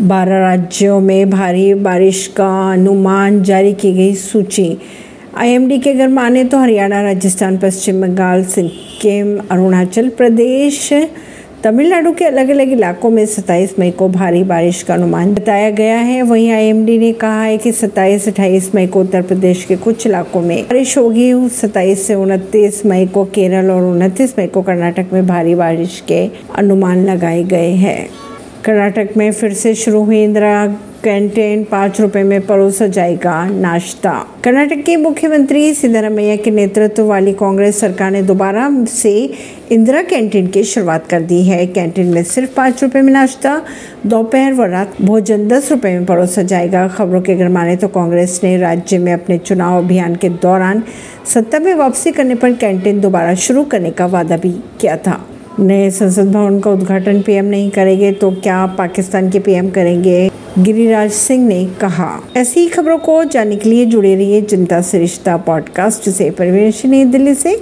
बारह राज्यों में भारी बारिश का अनुमान जारी की गई सूची। आईएमडी के अगर माने तो हरियाणा, राजस्थान, पश्चिम बंगाल, सिक्किम, अरुणाचल प्रदेश, तमिलनाडु के अलग अलग इलाकों में 27 मई को भारी बारिश का अनुमान बताया गया है। वहीं आईएमडी ने कहा है कि 27 28 मई को उत्तर प्रदेश के कुछ इलाकों में बारिश होगी। 27 से उनतीस मई को केरल और उनतीस मई को कर्नाटक में भारी बारिश के अनुमान लगाए गए हैं। कर्नाटक में फिर से शुरू हुई इंदिरा कैंटीन, पाँच रुपए में परोसा जाएगा नाश्ता। कर्नाटक के मुख्यमंत्री सिद्धरामैया के नेतृत्व वाली कांग्रेस सरकार ने दोबारा से इंदिरा कैंटीन की शुरुआत कर दी है। कैंटीन में सिर्फ़ पाँच रुपए में नाश्ता, दोपहर व रात भोजन दस रुपए में परोसा जाएगा। खबरों के अगर माने तो कांग्रेस ने राज्य में अपने चुनाव अभियान के दौरान सत्ता में वापसी करने पर कैंटीन दोबारा शुरू करने का वादा भी किया था। नए संसद भवन का उद्घाटन पीएम नहीं करेंगे तो क्या पाकिस्तान के पीएम करेंगे? गिरिराज सिंह ने कहा। ऐसी खबरों को जानने के लिए जुड़े रहिए जनता से रिश्ता पॉडकास्ट से। परवेश नई दिल्ली से।